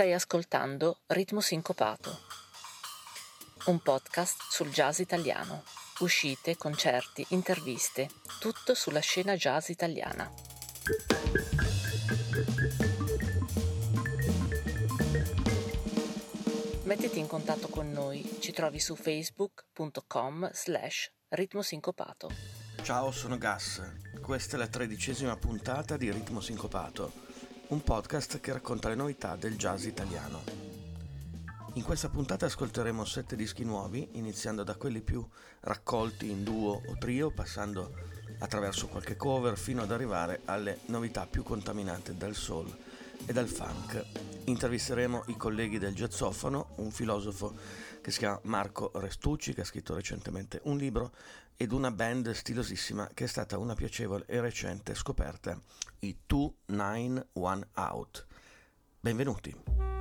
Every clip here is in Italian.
Stai ascoltando Ritmo Sincopato, un podcast sul jazz italiano. Uscite, concerti, interviste, tutto sulla scena jazz italiana. Mettiti in contatto con noi, ci trovi su facebook.com slash ritmosincopato. Ciao, sono Gas. Questa è la tredicesima puntata di Ritmo Sincopato, un podcast che racconta le novità del jazz italiano. In questa puntata ascolteremo sette dischi nuovi, iniziando da quelli più raccolti in duo o trio, passando attraverso qualche cover fino ad arrivare alle novità più contaminate dal soul e dal funk. Intervisteremo i colleghi del jazzofono, un filosofo che si chiama Marco Restucci, che ha scritto recentemente un libro, ed una band stilosissima che è stata una piacevole e recente scoperta, i 291 Out. Benvenuti!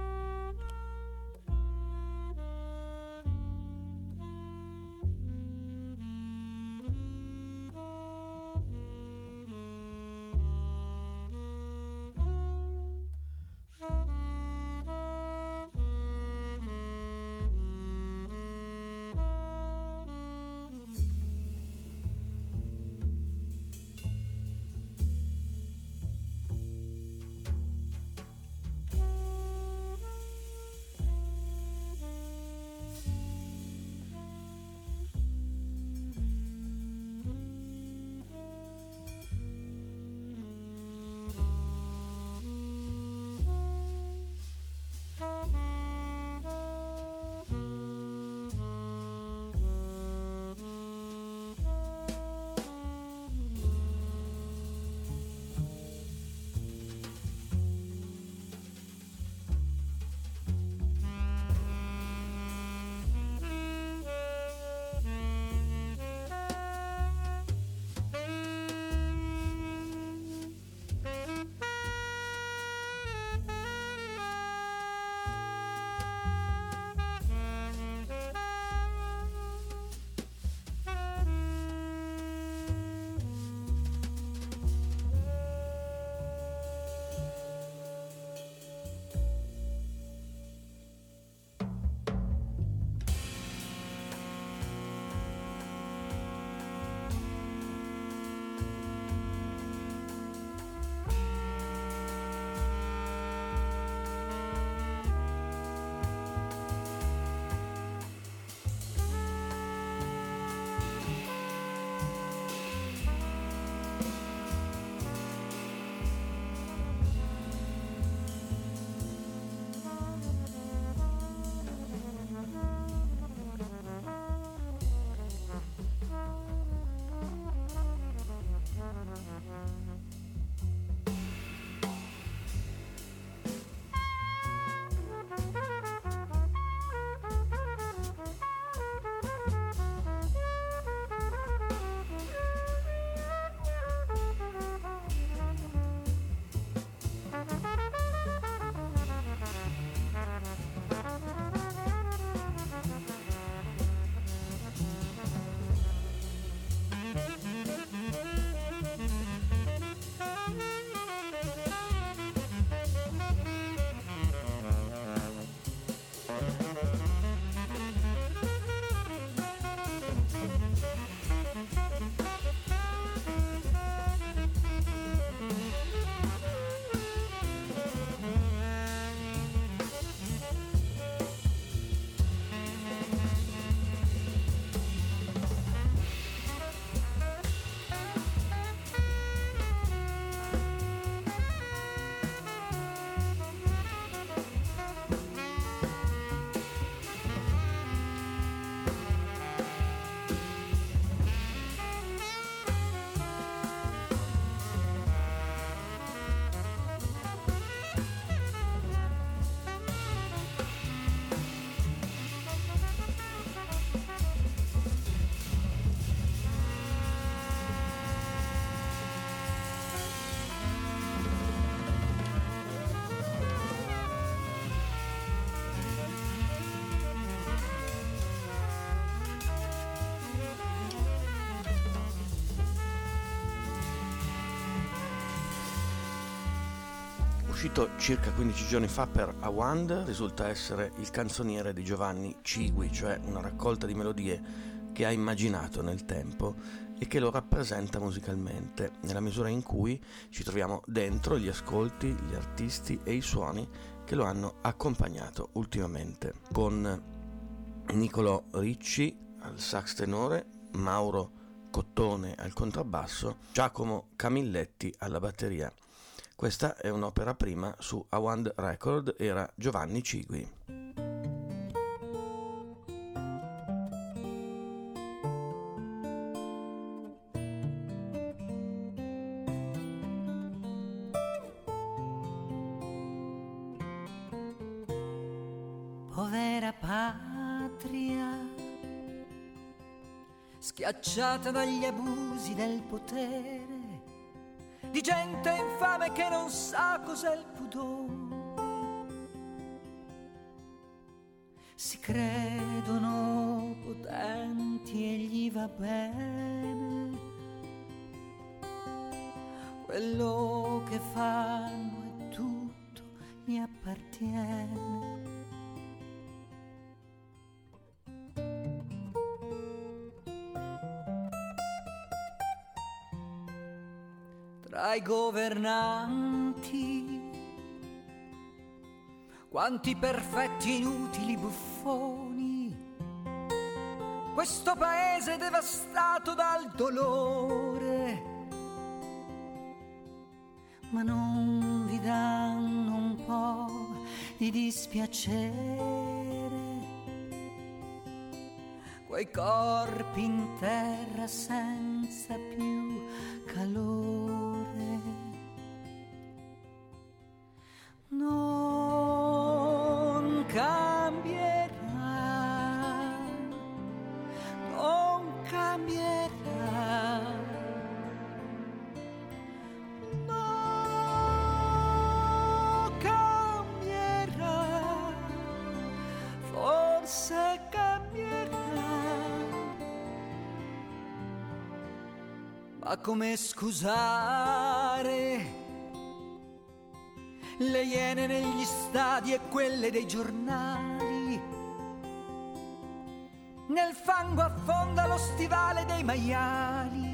Uscito circa 15 giorni fa per Awand, risulta essere il canzoniere di Giovanni Cigui, cioè una raccolta di melodie che ha immaginato nel tempo e che lo rappresenta musicalmente, nella misura in cui ci troviamo dentro gli ascolti, gli artisti e i suoni che lo hanno accompagnato ultimamente, con Niccolò Ricci al sax tenore, Mauro Cottone al contrabbasso, Giacomo Camilletti alla batteria. Questa è un'opera prima su Awand Record, era Giovanni Cigui. Povera patria, schiacciata dagli abusi del potere di gente infame che non sa cos'è il pudore. Si credono potenti e gli va bene. Quello che fanno è tutto, gli appartiene. Tra i governanti. Quanti perfetti inutili buffoni. Questo paese devastato dal dolore. Ma non vi danno un po' di dispiacere. Quei corpi in terra senza più calore. Ma come scusare? le iene negli stadi e quelle dei giornali. Nel fango affonda lo stivale dei maiali.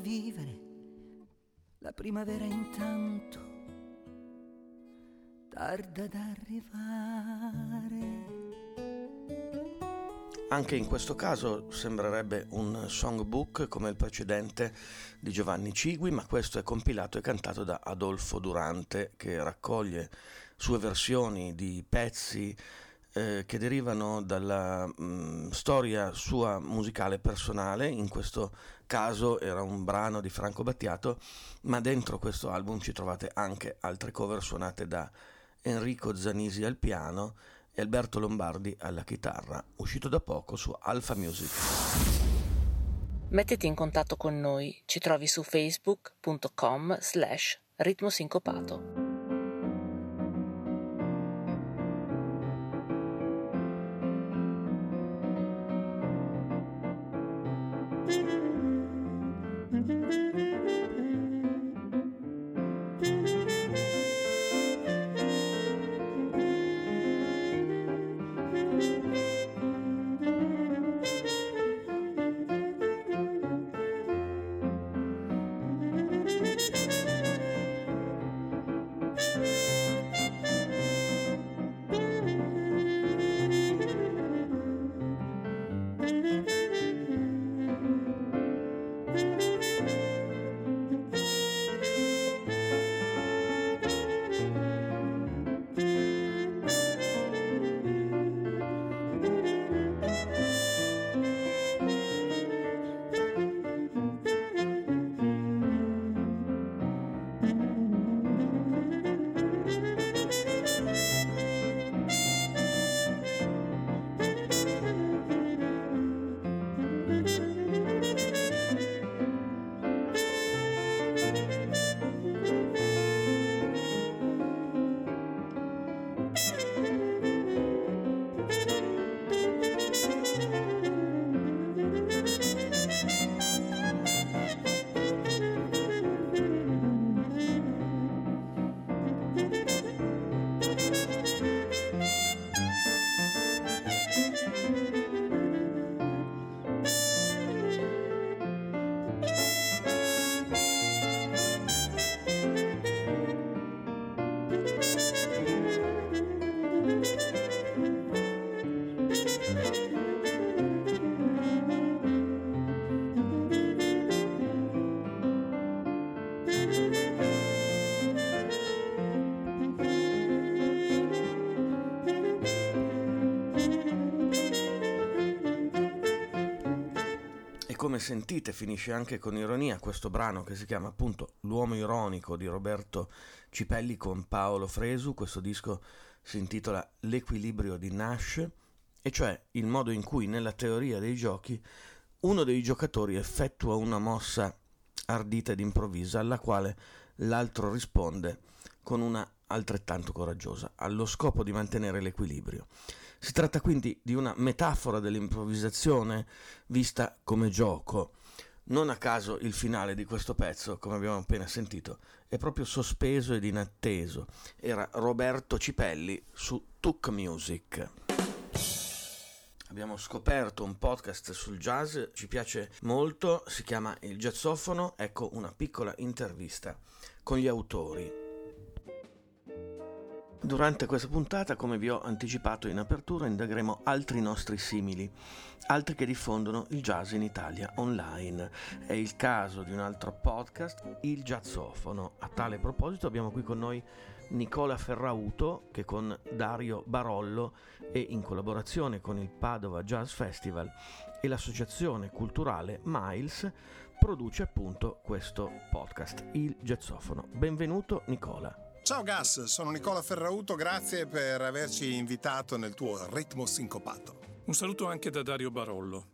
Vivere, la primavera intanto tarda ad arrivare. Anche in questo caso sembrerebbe un songbook come il precedente di Giovanni Cigui, ma questo è compilato e cantato da Adolfo Durante che raccoglie sue versioni di pezzi eh, che derivano dalla mh, storia sua musicale personale, in questo caso era un brano di Franco Battiato, ma dentro questo album ci trovate anche altre cover suonate da Enrico Zanisi al piano e Alberto Lombardi alla chitarra, uscito da poco su Alpha Music. Mettiti in contatto con noi, ci trovi su facebook.com slash ritmosincopato. Sentite finisce anche con ironia questo brano che si chiama appunto L'uomo ironico di Roberto Cipelli con Paolo Fresu, questo disco si intitola L'equilibrio di Nash, e cioè il modo in cui nella teoria dei giochi uno dei giocatori effettua una mossa ardita ed improvvisa alla quale l'altro risponde con una altrettanto coraggiosa, allo scopo di mantenere l'equilibrio. Si tratta quindi di una metafora dell'improvvisazione vista come gioco. Non a caso il finale di questo pezzo, come abbiamo appena sentito, è proprio sospeso ed inatteso. Era Roberto Cipelli su Tuk Music. Abbiamo scoperto un podcast sul jazz, ci piace molto, si chiama Il Jazzofono, ecco una piccola intervista con gli autori. Durante questa puntata, come vi ho anticipato in apertura, indagheremo altri nostri simili, altri che diffondono il jazz in Italia online. È il caso di un altro podcast, Il Jazzofono. A tale proposito abbiamo qui con noi Nicola Ferrauto che con Dario Barollo e in collaborazione con il Padova Jazz Festival e l'associazione culturale Miles produce appunto questo podcast, Il Jazzofono. Benvenuto Nicola. Ciao Gas, sono Nicola Ferrauto, grazie per averci invitato nel tuo ritmo sincopato. Un saluto anche da Dario Barollo.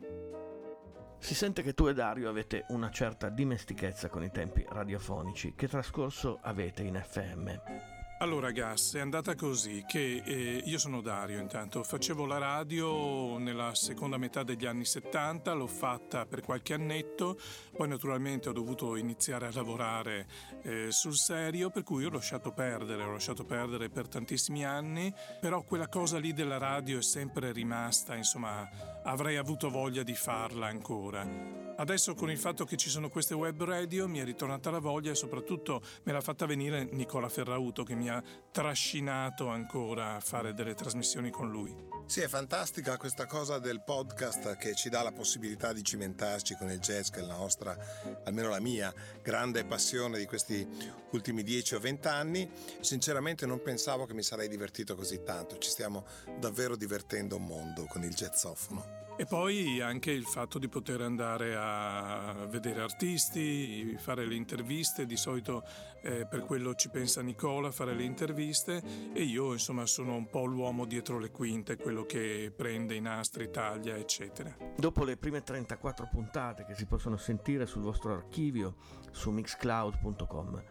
Si sente che tu e Dario avete una certa dimestichezza con i tempi radiofonici. Che trascorso avete in FM? Allora, Gas, è andata così che eh, io sono Dario intanto, facevo la radio nella seconda metà degli anni 70, l'ho fatta per qualche annetto, poi naturalmente ho dovuto iniziare a lavorare eh, sul serio, per cui ho lasciato perdere, ho lasciato perdere per tantissimi anni, però quella cosa lì della radio è sempre rimasta, insomma, avrei avuto voglia di farla ancora. Adesso con il fatto che ci sono queste web radio mi è ritornata la voglia e soprattutto me l'ha fatta venire Nicola Ferrauto che mi ha trascinato ancora a fare delle trasmissioni con lui. Sì, è fantastica questa cosa del podcast che ci dà la possibilità di cimentarci con il jazz, che è la nostra, almeno la mia, grande passione di questi ultimi 10 o 20 anni. Sinceramente non pensavo che mi sarei divertito così tanto, ci stiamo davvero divertendo un mondo con il jazzofono. E poi anche il fatto di poter andare a vedere artisti, fare le interviste, di solito eh, per quello ci pensa Nicola, fare le interviste e io insomma sono un po' l'uomo dietro le quinte, quello che prende i nastri, taglia, eccetera. Dopo le prime 34 puntate che si possono sentire sul vostro archivio su mixcloud.com,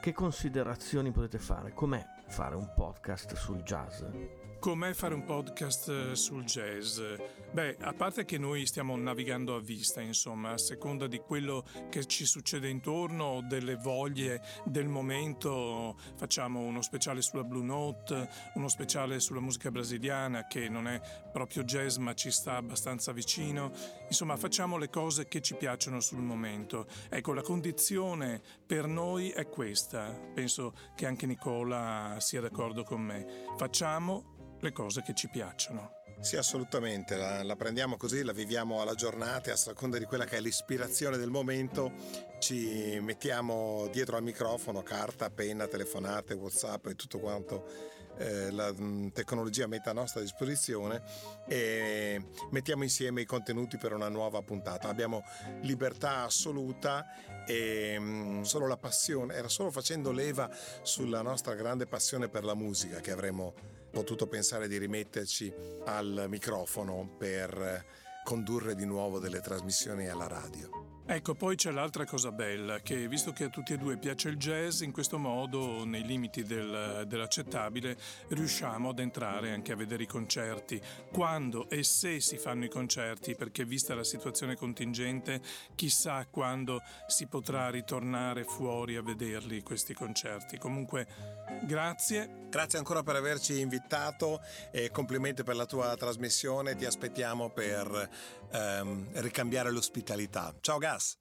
che considerazioni potete fare? Com'è fare un podcast sul jazz? Com'è fare un podcast eh, sul jazz? Beh, a parte che noi stiamo navigando a vista, insomma, a seconda di quello che ci succede intorno, delle voglie del momento, facciamo uno speciale sulla Blue Note, uno speciale sulla musica brasiliana che non è proprio jazz ma ci sta abbastanza vicino. Insomma, facciamo le cose che ci piacciono sul momento. Ecco, la condizione per noi è questa. Penso che anche Nicola sia d'accordo con me. Facciamo le cose che ci piacciono. Sì, assolutamente, la, la, prendiamo così, la viviamo alla giornata e a seconda di quella che è l'ispirazione del momento ci mettiamo dietro al microfono carta, penna, telefonate, whatsapp e tutto quanto eh, la mh, mm, tecnologia mette a nostra disposizione e mettiamo insieme i contenuti per una nuova puntata. Abbiamo libertà assoluta e mh, mm, solo la passione, era solo facendo leva sulla nostra grande passione per la musica che avremmo potuto pensare di rimetterci al microfono per condurre di nuovo delle trasmissioni alla radio. Ecco, poi c'è l'altra cosa bella, che visto che a tutti e due piace il jazz, in questo modo, nei limiti del, dell'accettabile, riusciamo ad entrare anche a vedere i concerti. Quando e se si fanno i concerti, perché vista la situazione contingente, chissà quando si potrà ritornare fuori a vederli questi concerti. Comunque, grazie. Grazie ancora per averci invitato e complimenti per la tua trasmissione. Ti aspettiamo per ehm, ricambiare l'ospitalità. Ciao Gas!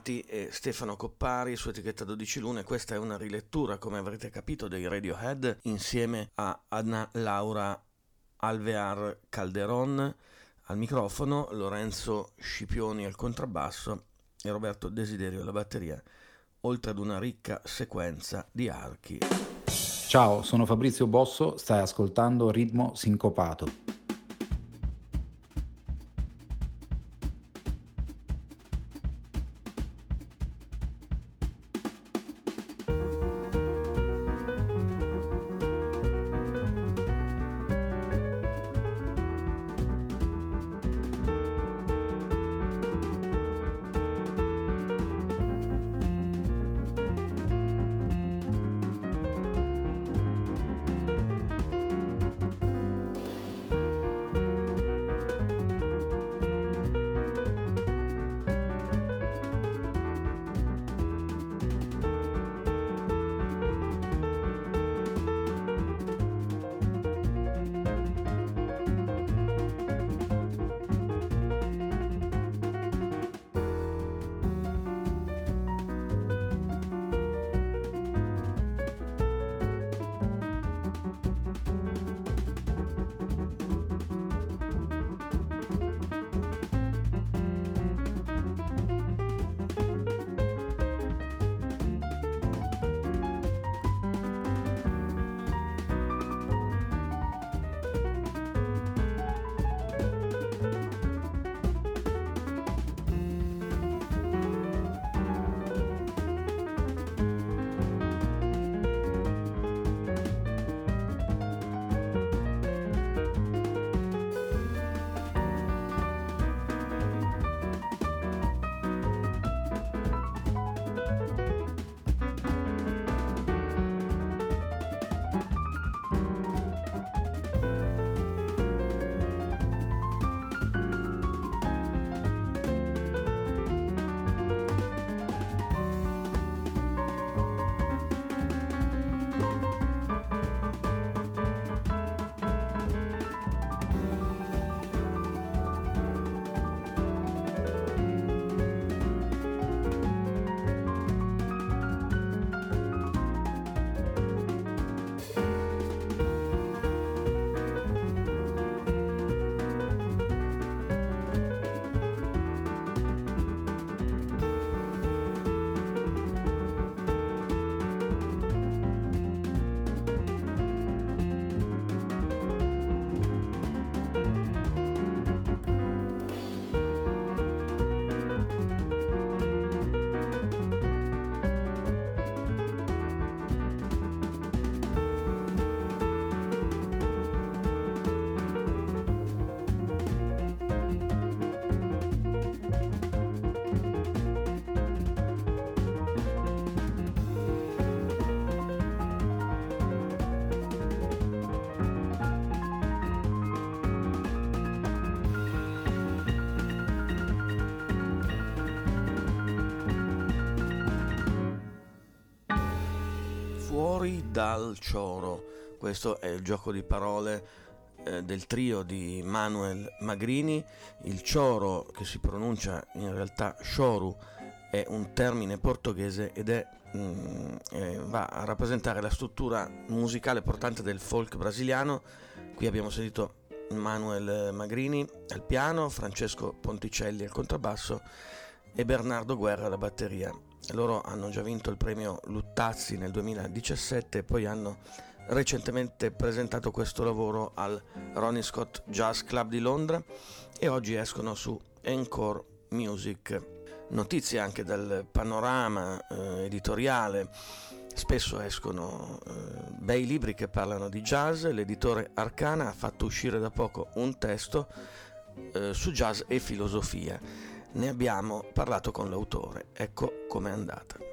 Amati e Stefano Coppari su etichetta 12 Lune. Questa è una rilettura, come avrete capito, dei Radiohead insieme a Anna Laura Alvear Calderon al microfono, Lorenzo Scipioni al contrabbasso e Roberto Desiderio alla batteria, oltre ad una ricca sequenza di archi. Ciao, sono Fabrizio Bosso, stai ascoltando Ritmo Sincopato. Dal cioro. Questo è il gioco di parole eh, del trio di Manuel Magrini. Il cioro, che si pronuncia in realtà choru, è un termine portoghese ed è, mm, eh, va a rappresentare la struttura musicale portante del folk brasiliano. Qui abbiamo sentito Manuel Magrini al piano, Francesco Ponticelli al contrabbasso e Bernardo Guerra alla batteria. Loro hanno già vinto il premio Luttazzi nel 2017 e poi hanno recentemente presentato questo lavoro al Ronnie Scott Jazz Club di Londra e oggi escono su Encore Music. Notizie anche dal panorama eh, editoriale. Spesso escono eh, bei libri che parlano di jazz. L'editore Arcana ha fatto uscire da poco un testo eh, su jazz e filosofia ne abbiamo parlato con l'autore, ecco com'è andata.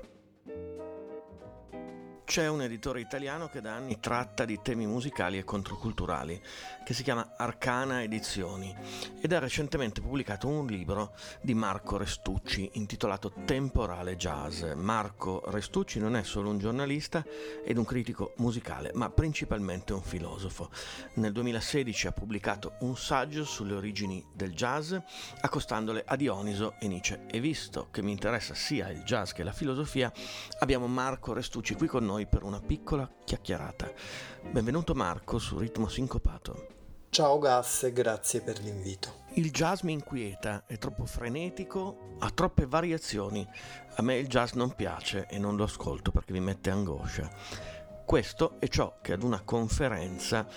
C'è un editore italiano che da anni tratta di temi musicali e controculturali, che si chiama Arcana Edizioni, ed ha recentemente pubblicato un libro di Marco Restucci intitolato Temporale Jazz. Marco Restucci non è solo un giornalista ed un critico musicale, ma principalmente un filosofo. Nel 2016 ha pubblicato un saggio sulle origini del jazz, accostandole a Dioniso e Nietzsche. E visto che mi interessa sia il jazz che la filosofia, abbiamo Marco Restucci qui con noi noi per una piccola chiacchierata. Benvenuto Marco su Ritmo Sincopato. Ciao Gas e grazie per l'invito. Il jazz mi inquieta, è troppo frenetico, ha troppe variazioni. A me il jazz non piace e non lo ascolto perché mi mette angoscia. Questo è ciò che ad una conferenza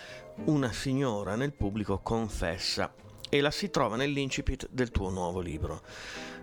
una signora nel pubblico confessa e la si trova nell'incipit del tuo nuovo libro.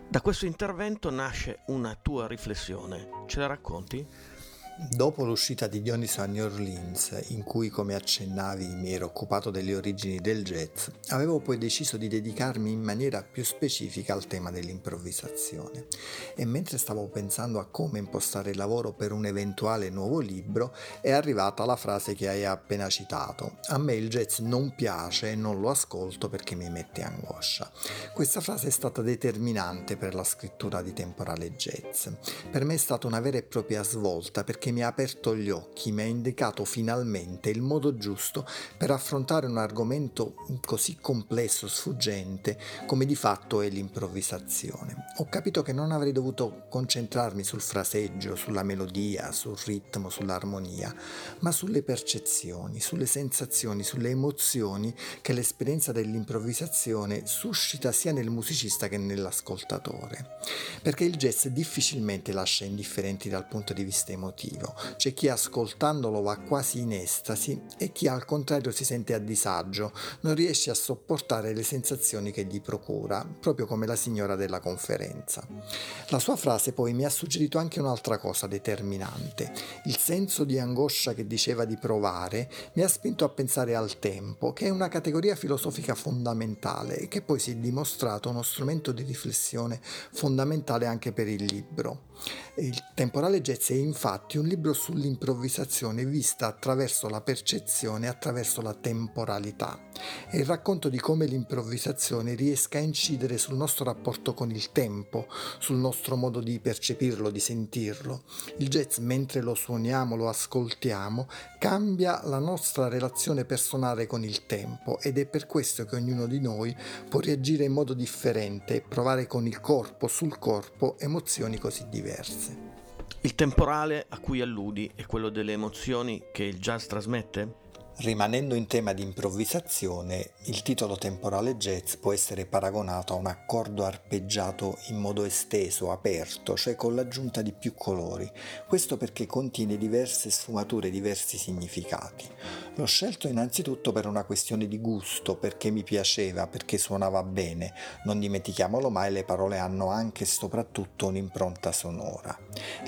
Da questo intervento nasce una tua riflessione. Ce la racconti? Dopo l'uscita di Dioniso a New Orleans, in cui come accennavi mi ero occupato delle origini del jazz, avevo poi deciso di dedicarmi in maniera più specifica al tema dell'improvvisazione. E mentre stavo pensando a come impostare il lavoro per un eventuale nuovo libro, è arrivata la frase che hai appena citato. A me il jazz non piace e non lo ascolto perché mi mette angoscia. Questa frase è stata determinante per la scrittura di Temporale Jazz. Per me è stata una vera e propria svolta perché che mi ha aperto gli occhi, mi ha indicato finalmente il modo giusto per affrontare un argomento così complesso, sfuggente, come di fatto è l'improvvisazione. Ho capito che non avrei dovuto concentrarmi sul fraseggio, sulla melodia, sul ritmo, sull'armonia, ma sulle percezioni, sulle sensazioni, sulle emozioni che l'esperienza dell'improvvisazione suscita sia nel musicista che nell'ascoltatore. Perché il jazz difficilmente lascia indifferenti dal punto di vista emotivo positivo. C'è chi ascoltandolo va quasi in estasi e chi al contrario si sente a disagio, non riesce a sopportare le sensazioni che gli procura, proprio come la signora della conferenza. La sua frase poi mi ha suggerito anche un'altra cosa determinante. Il senso di angoscia che diceva di provare mi ha spinto a pensare al tempo, che è una categoria filosofica fondamentale e che poi si è dimostrato uno strumento di riflessione fondamentale anche per il libro. Il temporale jazz è infatti un libro sull'improvvisazione vista attraverso la percezione, attraverso la temporalità. È il racconto di come l'improvvisazione riesca a incidere sul nostro rapporto con il tempo, sul nostro modo di percepirlo, di sentirlo. Il jazz, mentre lo suoniamo, lo ascoltiamo, cambia la nostra relazione personale con il tempo ed è per questo che ognuno di noi può reagire in modo differente e provare con il corpo, sul corpo, emozioni così diverse. Il temporale a cui alludi è quello delle emozioni che il jazz trasmette? Rimanendo in tema di improvvisazione, il titolo temporale jazz può essere paragonato a un accordo arpeggiato in modo esteso, aperto, cioè con l'aggiunta di più colori. Questo perché contiene diverse sfumature, diversi significati. L'ho scelto innanzitutto per una questione di gusto, perché mi piaceva, perché suonava bene. Non dimentichiamolo mai, le parole hanno anche e soprattutto un'impronta sonora.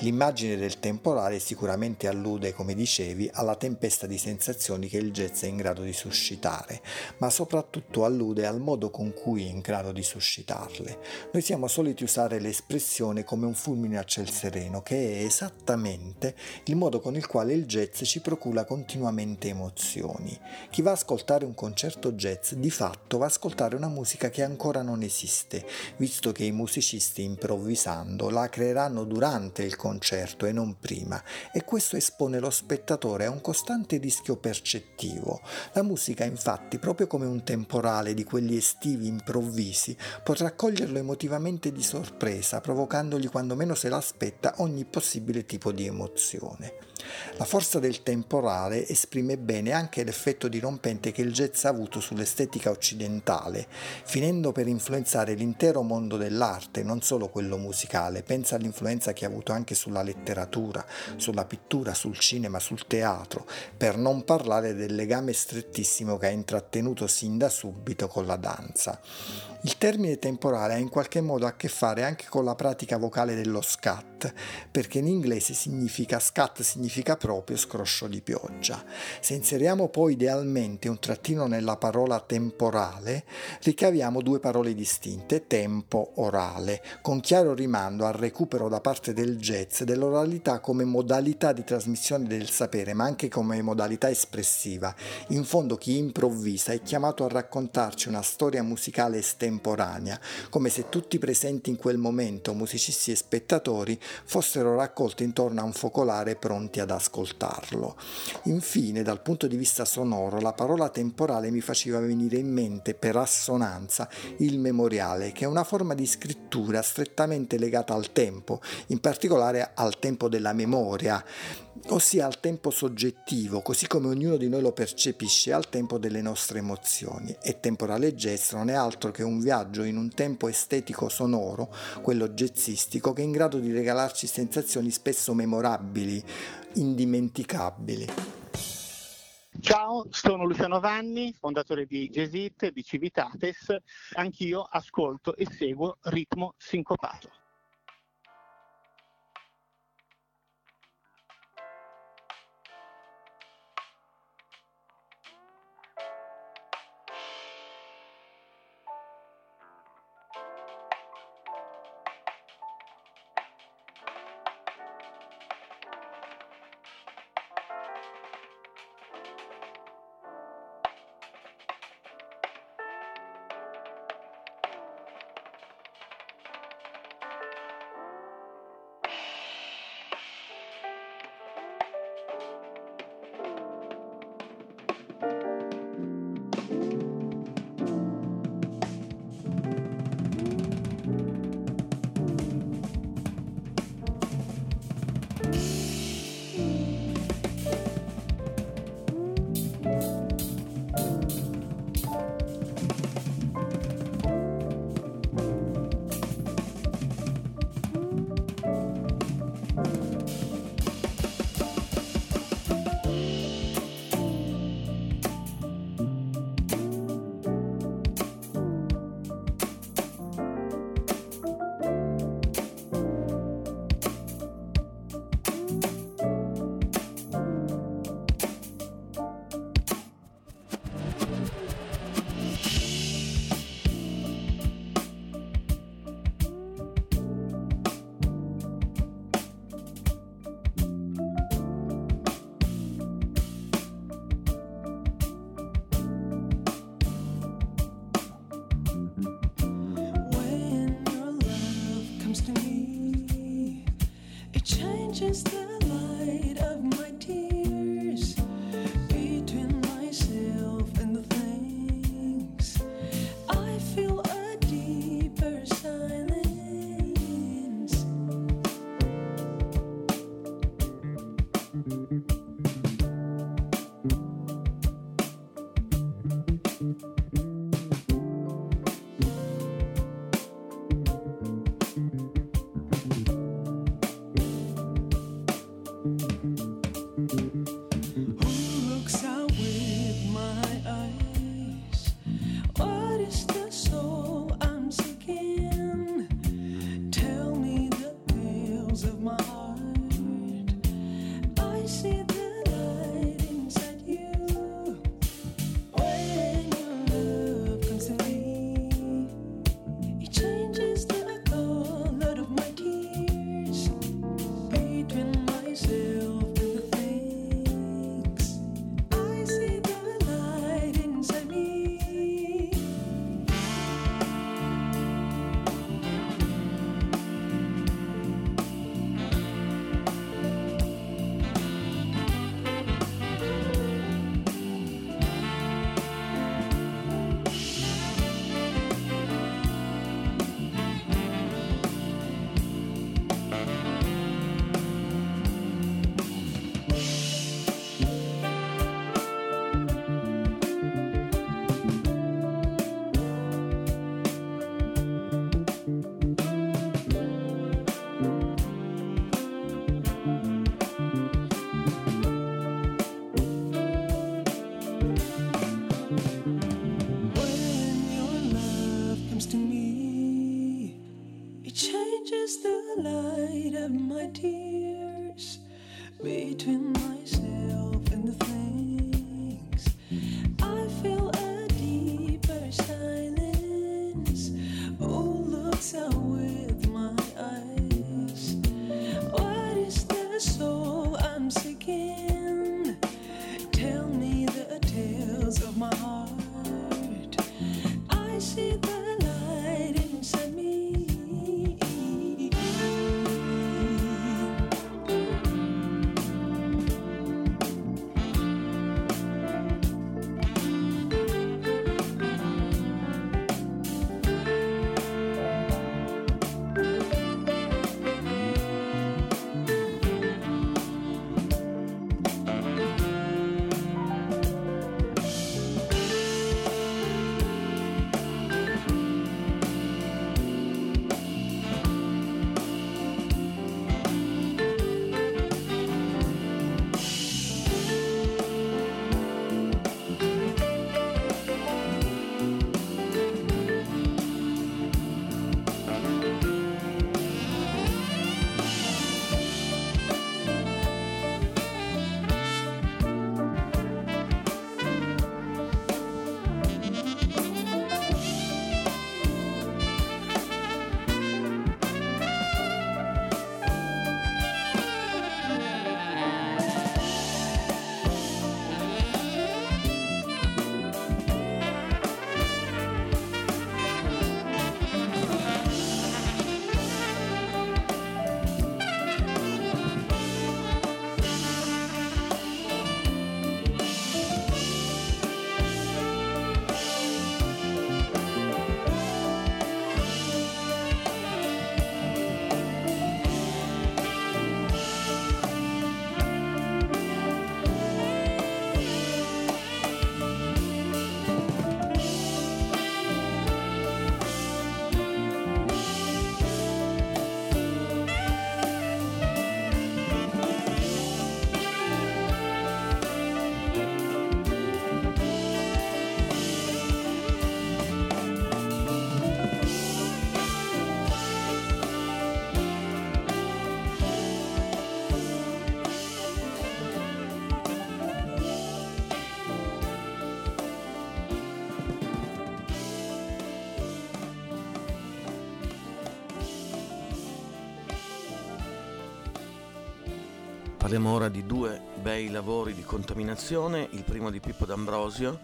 L'immagine del temporale sicuramente allude, come dicevi, alla tempesta di sensazioni che il jazz è in grado di suscitare, ma soprattutto allude al modo con cui è in grado di suscitarle. Noi siamo soliti usare l'espressione come un fulmine a ciel sereno, che è esattamente il modo con il quale il jazz ci procura continuamente emozioni. Chi va a ascoltare un concerto jazz di fatto va a ascoltare una musica che ancora non esiste, visto che i musicisti improvvisando la creeranno durante il concerto e non prima, e questo espone lo spettatore a un costante rischio percettivo oggettivo. La musica infatti, proprio come un temporale di quelli estivi improvvisi, potrà coglierlo emotivamente di sorpresa, provocandogli quando meno se l'aspetta ogni possibile tipo di emozione. La forza del temporale esprime bene anche l'effetto dirompente che il jazz ha avuto sull'estetica occidentale, finendo per influenzare l'intero mondo dell'arte, non solo quello musicale. Pensa all'influenza che ha avuto anche sulla letteratura, sulla pittura, sul cinema, sul teatro, per non parlare del legame strettissimo che ha intrattenuto sin da subito con la danza. Il termine temporale ha in qualche modo a che fare anche con la pratica vocale dello scatto scat, perché in inglese significa scat significa proprio scroscio di pioggia. Se inseriamo poi idealmente un trattino nella parola temporale, ricaviamo due parole distinte, tempo orale, con chiaro rimando al recupero da parte del jazz dell'oralità come modalità di trasmissione del sapere, ma anche come modalità espressiva. In fondo chi improvvisa è chiamato a raccontarci una storia musicale estemporanea, come se tutti presenti in quel momento, musicisti e spettatori, fossero raccolti intorno a un focolare pronti ad ascoltarlo. Infine, dal punto di vista sonoro, la parola temporale mi faceva venire in mente per assonanza il memoriale, che è una forma di scrittura strettamente legata al tempo, in particolare al tempo della memoria, ossia al tempo soggettivo, così come ognuno di noi lo percepisce al tempo delle nostre emozioni. E temporale jazz non è altro che un viaggio in un tempo estetico sonoro, quello jazzistico, che è in grado di regalarci sensazioni spesso memorabili, indimenticabili. Ciao, sono Luciano Vanni, fondatore di Jazzit, di Civitates. Anch'io ascolto e seguo Ritmo Sincopato. Parliamo ora di due bei lavori di contaminazione, il primo di Pippo D'Ambrosio.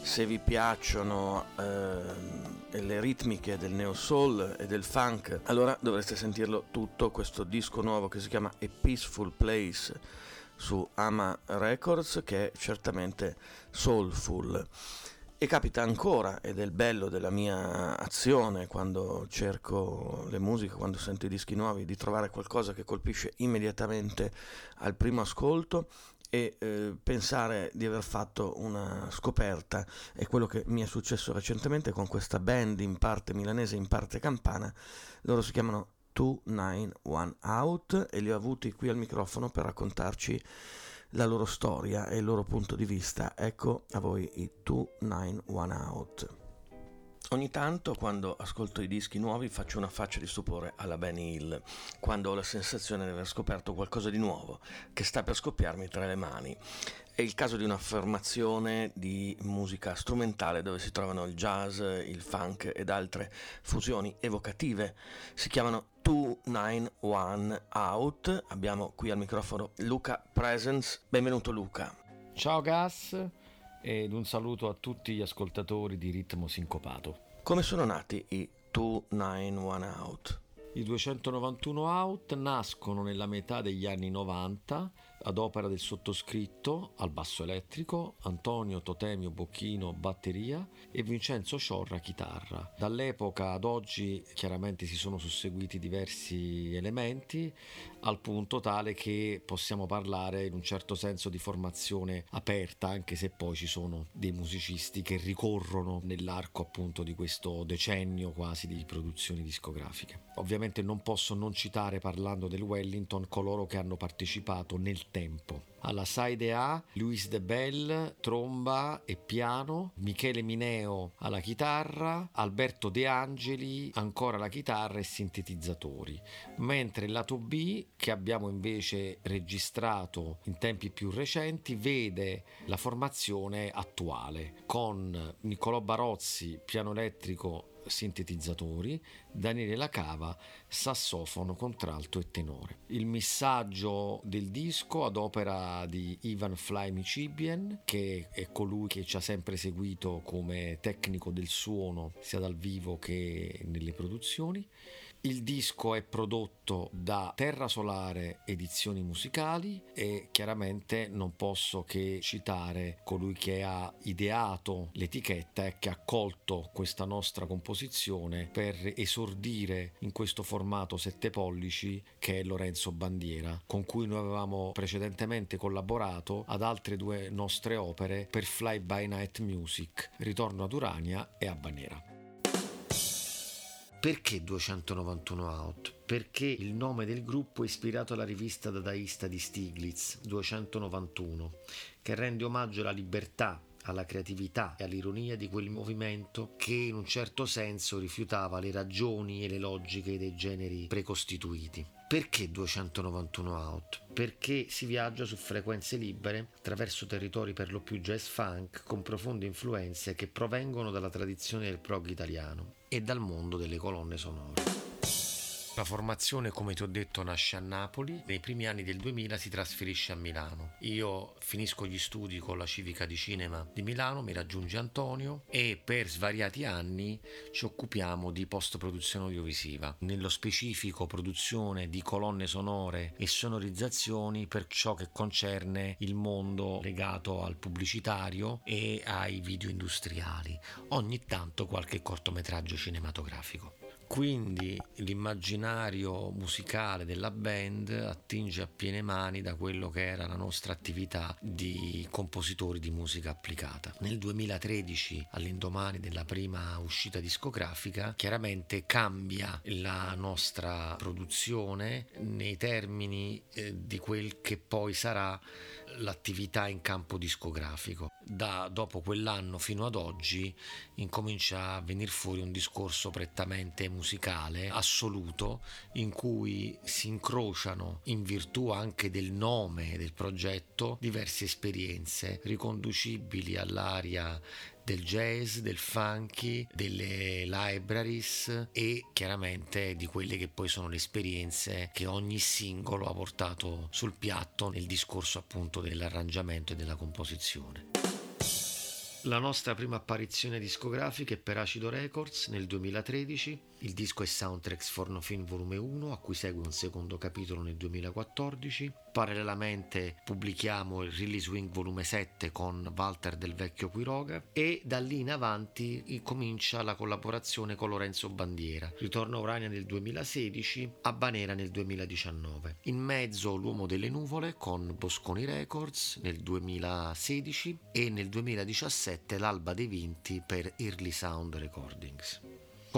Se vi piacciono eh, le ritmiche del neo soul e del funk, allora dovreste sentirlo tutto, questo disco nuovo che si chiama A Peaceful Place su Ama Records, che è certamente soulful. E capita ancora, ed è il bello della mia azione quando cerco le musiche, quando sento i dischi nuovi, di trovare qualcosa che colpisce immediatamente al primo ascolto e eh, pensare di aver fatto una scoperta. È quello che mi è successo recentemente con questa band in parte milanese in parte campana. Loro si chiamano 291 Out e li ho avuti qui al microfono per raccontarci la loro storia e il loro punto di vista. Ecco a voi i 291 Out. Ogni tanto quando ascolto i dischi nuovi faccio una faccia di stupore alla Benny Hill, quando ho la sensazione di aver scoperto qualcosa di nuovo che sta per scoppiarmi tra le mani. È il caso di un'affermazione di musica strumentale dove si trovano il jazz, il funk ed altre fusioni evocative. Si chiamano 291 Out. Abbiamo qui al microfono Luca Presence. Benvenuto Luca. Ciao Gas ed un saluto a tutti gli ascoltatori di Ritmo Sincopato. Come sono nati i 291 Out? I 291 Out nascono nella metà degli anni 90 ad opera del sottoscritto al basso elettrico, Antonio Totemio Bocchino batteria e Vincenzo Sciorra chitarra. Dall'epoca ad oggi chiaramente si sono susseguiti diversi elementi al punto tale che possiamo parlare in un certo senso di formazione aperta anche se poi ci sono dei musicisti che ricorrono nell'arco appunto di questo decennio quasi di produzioni discografiche. Ovviamente non posso non citare parlando del Wellington coloro che hanno partecipato nel tempo. Alla side A, Luis De Bell, tromba e piano, Michele Mineo alla chitarra, Alberto De Angeli ancora alla chitarra e sintetizzatori. Mentre il lato B, che abbiamo invece registrato in tempi più recenti, vede la formazione attuale con Niccolò Barozzi, piano elettrico sintetizzatori, Daniele Lacava, sassofono, contralto e tenore. Il missaggio del disco ad opera di Ivan Fly Micibien, che è colui che ci ha sempre seguito come tecnico del suono sia dal vivo che nelle produzioni. Il disco è prodotto da Terra Solare Edizioni Musicali e chiaramente non posso che citare colui che ha ideato l'etichetta e che ha colto questa nostra composizione per esordire in questo formato 7 pollici che è Lorenzo Bandiera, con cui noi avevamo precedentemente collaborato ad altre due nostre opere per Fly By Night Music, Ritorno ad Urania e a Banera. Perché 291 Out? Perché il nome del gruppo è ispirato alla rivista dadaista di Stiglitz, 291, che rende omaggio alla libertà, alla creatività e all'ironia di quel movimento che in un certo senso rifiutava le ragioni e le logiche dei generi precostituiti. Perché 291 out? Perché si viaggia su frequenze libere attraverso territori per lo più jazz funk con profonde influenze che provengono dalla tradizione del prog italiano e dal mondo delle colonne sonore. La formazione, come ti ho detto, nasce a Napoli, nei primi anni del 2000 si trasferisce a Milano. Io finisco gli studi con la Civica di Cinema di Milano, mi raggiunge Antonio e per svariati anni ci occupiamo di post-produzione audiovisiva, nello specifico produzione di colonne sonore e sonorizzazioni per ciò che concerne il mondo legato al pubblicitario e ai video industriali, ogni tanto qualche cortometraggio cinematografico. Quindi l'immaginario musicale della band attinge a piene mani da quello che era la nostra attività di compositori di musica applicata. Nel 2013, all'indomani della prima uscita discografica, chiaramente cambia la nostra produzione nei termini eh, di quel che poi sarà l'attività in campo discografico. Da dopo quell'anno fino ad oggi incomincia a venire fuori un discorso prettamente musicale assoluto in cui si incrociano in virtù anche del nome del progetto diverse esperienze riconducibili all'area del jazz, del funky, delle libraries e chiaramente di quelle che poi sono le esperienze che ogni singolo ha portato sul piatto nel discorso appunto dell'arrangiamento e della composizione. La nostra prima apparizione discografica è per Acido Records nel 2013 il disco è Soundtracks for No Film Volume 1, a cui segue un secondo capitolo nel 2014. Parallelamente pubblichiamo il Release Wing Volume 7 con Walter del Vecchio Quiroga e da lì in avanti comincia la collaborazione con Lorenzo Bandiera. Ritorno a Urania nel 2016, a Banera nel 2019. In mezzo L'Uomo delle Nuvole con Bosconi Records nel 2016 e nel 2017 L'Alba dei Vinti per Early Sound Recordings.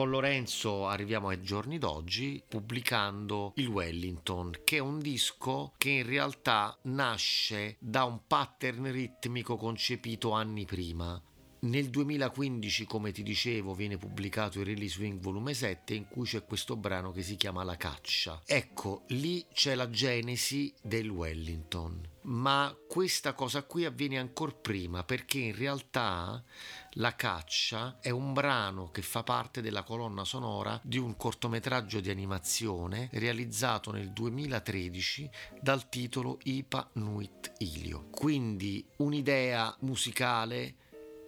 Con Lorenzo arriviamo ai giorni d'oggi pubblicando il Wellington, che è un disco che in realtà nasce da un pattern ritmico concepito anni prima. Nel 2015, come ti dicevo, viene pubblicato il Release Wing volume 7 in cui c'è questo brano che si chiama La caccia. Ecco, lì c'è la genesi del Wellington. Ma questa cosa qui avviene ancora prima perché in realtà La caccia è un brano che fa parte della colonna sonora di un cortometraggio di animazione realizzato nel 2013 dal titolo Ipa Nuit Ilio. Quindi un'idea musicale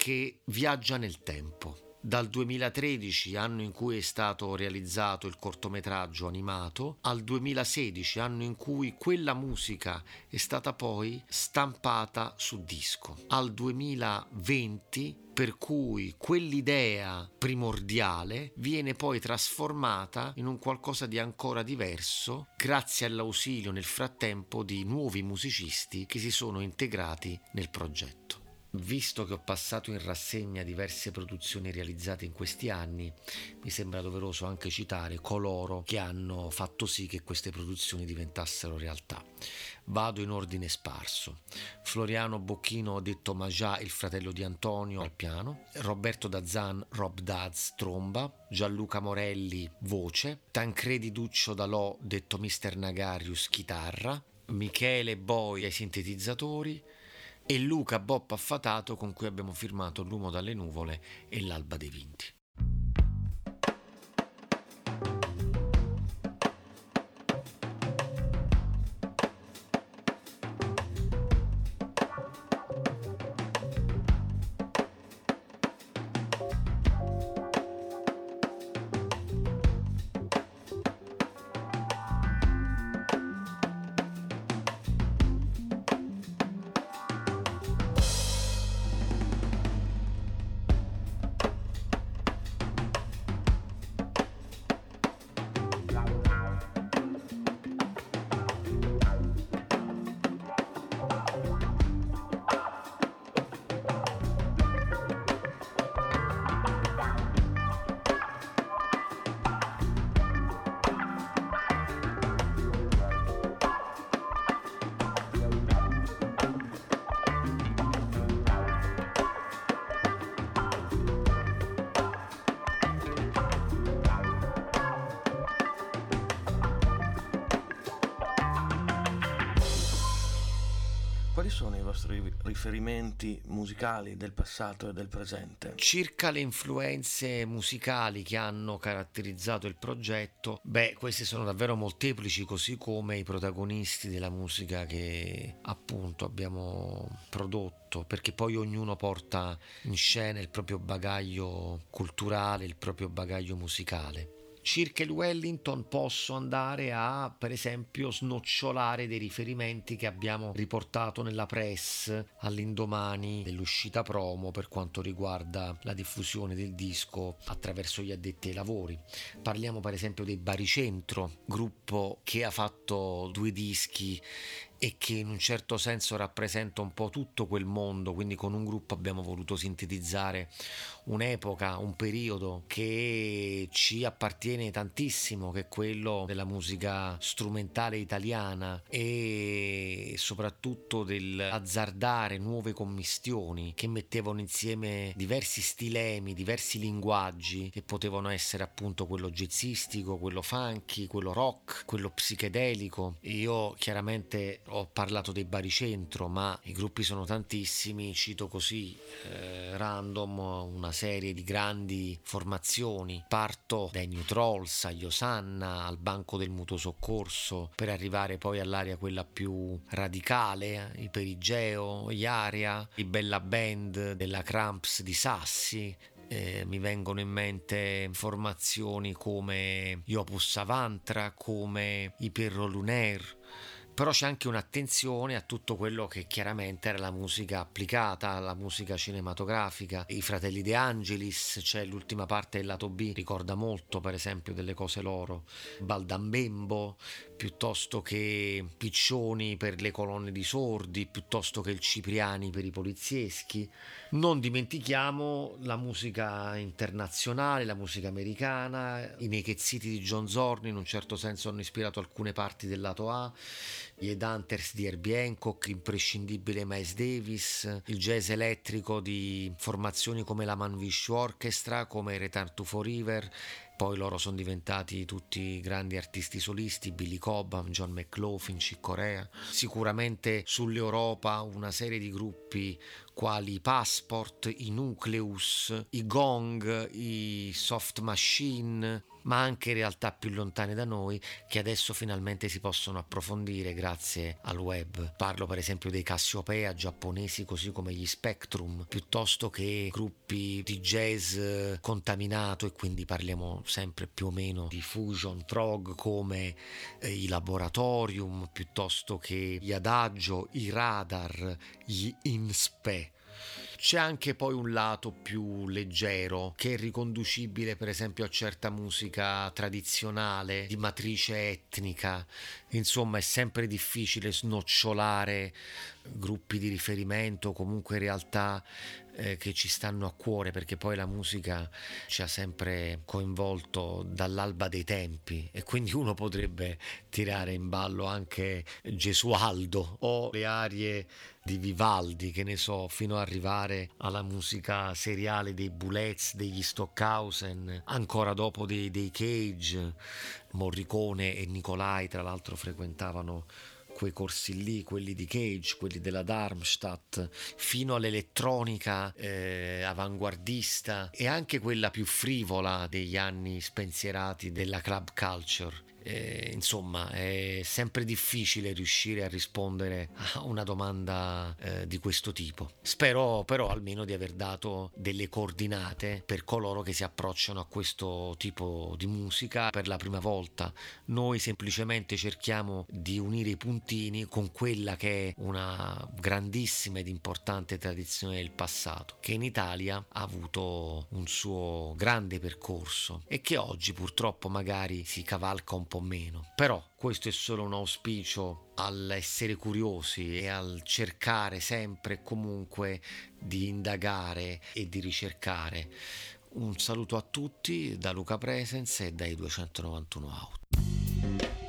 che viaggia nel tempo. Dal 2013, anno in cui è stato realizzato il cortometraggio animato, al 2016, anno in cui quella musica è stata poi stampata su disco, al 2020 per cui quell'idea primordiale viene poi trasformata in un qualcosa di ancora diverso grazie all'ausilio nel frattempo di nuovi musicisti che si sono integrati nel progetto. Visto che ho passato in rassegna diverse produzioni realizzate in questi anni, mi sembra doveroso anche citare coloro che hanno fatto sì che queste produzioni diventassero realtà. Vado in ordine sparso. Floriano Bocchino, detto Majà, il fratello di Antonio, al piano. Roberto Dazan, Rob Daz, tromba. Gianluca Morelli, voce. Tancredi Duccio Dalò, detto Mister Nagarius, chitarra. Michele Boi ai sintetizzatori e Luca Boppa Affatato con cui abbiamo firmato L'uomo dalle nuvole e L'alba dei vinti. Vostri riferimenti musicali del passato e del presente? Circa le influenze musicali che hanno caratterizzato il progetto, beh, queste sono davvero molteplici, così come i protagonisti della musica che appunto abbiamo prodotto, perché poi ognuno porta in scena il proprio bagaglio culturale, il proprio bagaglio musicale circa il Wellington posso andare a per esempio snocciolare dei riferimenti che abbiamo riportato nella press all'indomani dell'uscita promo per quanto riguarda la diffusione del disco attraverso gli addetti ai lavori. Parliamo per esempio dei Baricentro gruppo che ha fatto due dischi e che in un certo senso rappresenta un po' tutto quel mondo, quindi con un gruppo abbiamo voluto sintetizzare un'epoca, un periodo che ci appartiene tantissimo, che è quello della musica strumentale italiana e soprattutto del azzardare nuove commistioni che mettevano insieme diversi stilemi, diversi linguaggi che potevano essere appunto quello jazzistico, quello funky, quello rock, quello psichedelico. Io chiaramente ho parlato dei baricentro, ma i gruppi sono tantissimi, cito così eh, random una serie di grandi formazioni. Parto dai New Trolls, agli Osanna, al banco del mutuo soccorso, per arrivare poi all'area quella più radicale, i Perigeo, Iaria, i Bella Band della Cramps di Sassi, eh, mi vengono in mente formazioni come Iopus Avantra, come i Perro Lunaire però c'è anche un'attenzione a tutto quello che chiaramente era la musica applicata, la musica cinematografica, i fratelli De Angelis, c'è l'ultima parte del lato B, ricorda molto per esempio delle cose loro, Baldambembo, piuttosto che Piccioni per le colonne di sordi, piuttosto che il Cipriani per i polizieschi. Non dimentichiamo la musica internazionale, la musica americana, i Naked City di John Zorn in un certo senso hanno ispirato alcune parti del lato A, gli Hunters di Herbie Hancock, l'imprescindibile Miles Davis, il jazz elettrico di formazioni come la Manvish Orchestra, come Return to Forever poi loro sono diventati tutti grandi artisti solisti, Billy Cobham, John McLaughlin, Chick Corea. Sicuramente sull'Europa una serie di gruppi quali i Passport, i Nucleus, i Gong, i Soft Machine, ma anche realtà più lontane da noi che adesso finalmente si possono approfondire grazie al web. Parlo per esempio dei Cassiopeia giapponesi così come gli Spectrum, piuttosto che gruppi di jazz contaminato e quindi parliamo sempre più o meno di fusion prog come eh, i Laboratorium, piuttosto che gli Adagio, i Radar, gli Inspe. C'è anche poi un lato più leggero che è riconducibile per esempio a certa musica tradizionale di matrice etnica. Insomma, è sempre difficile snocciolare gruppi di riferimento, comunque realtà eh, che ci stanno a cuore perché poi la musica ci ha sempre coinvolto dall'alba dei tempi e quindi uno potrebbe tirare in ballo anche Gesualdo o le arie di Vivaldi, che ne so, fino ad arrivare alla musica seriale dei Bullets, degli Stockhausen, ancora dopo dei, dei Cage, Morricone e Nicolai tra l'altro frequentavano quei corsi lì, quelli di Cage, quelli della Darmstadt, fino all'elettronica eh, avanguardista e anche quella più frivola degli anni spensierati della club culture. Eh, insomma, è sempre difficile riuscire a rispondere a una domanda eh, di questo tipo. Spero però almeno di aver dato delle coordinate per coloro che si approcciano a questo tipo di musica per la prima volta. Noi semplicemente cerchiamo di unire i puntini con quella che è una grandissima ed importante tradizione del passato, che in Italia ha avuto un suo grande percorso e che oggi purtroppo magari si cavalca un po' meno. Però questo è solo un auspicio all'essere curiosi e al cercare sempre e comunque di indagare e di ricercare. Un saluto a tutti da Luca Presence e dai 291 Out.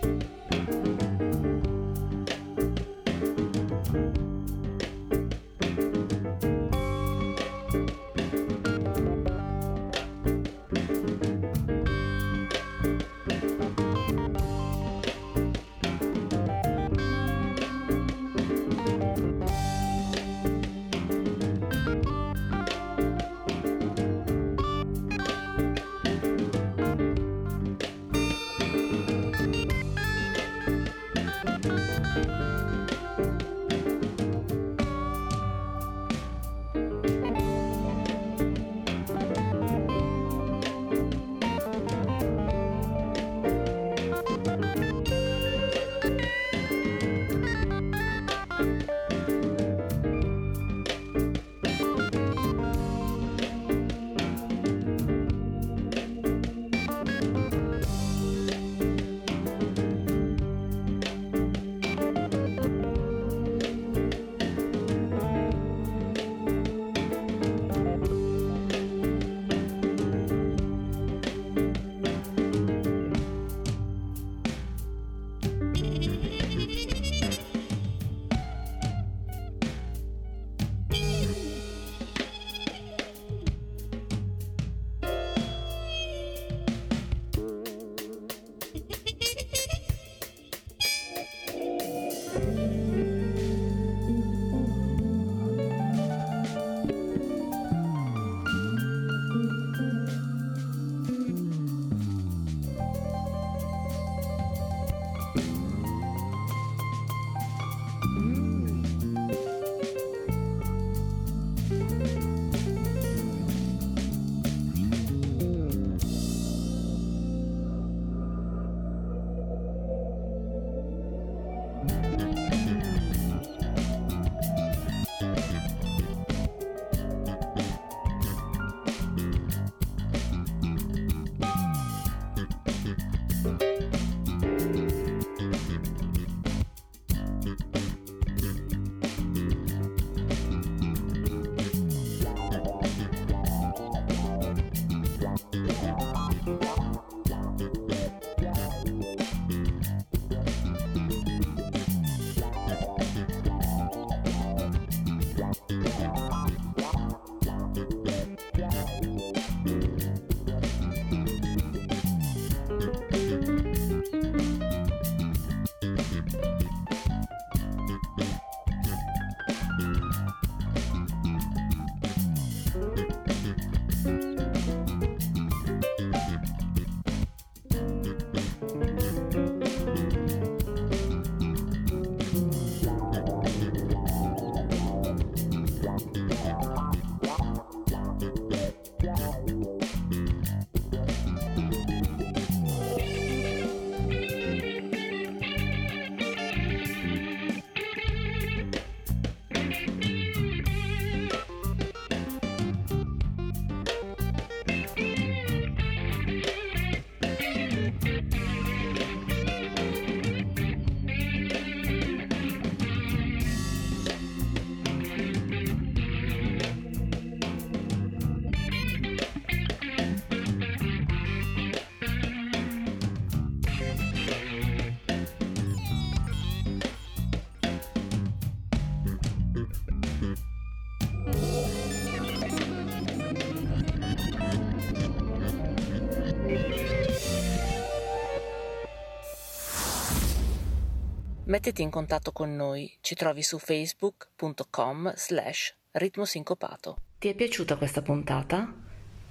Mettiti in contatto con noi, ci trovi su facebook.com slash ritmosincopato. Ti è piaciuta questa puntata?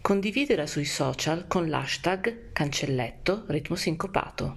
Condividila sui social con l'hashtag cancelletto ritmo sincopato.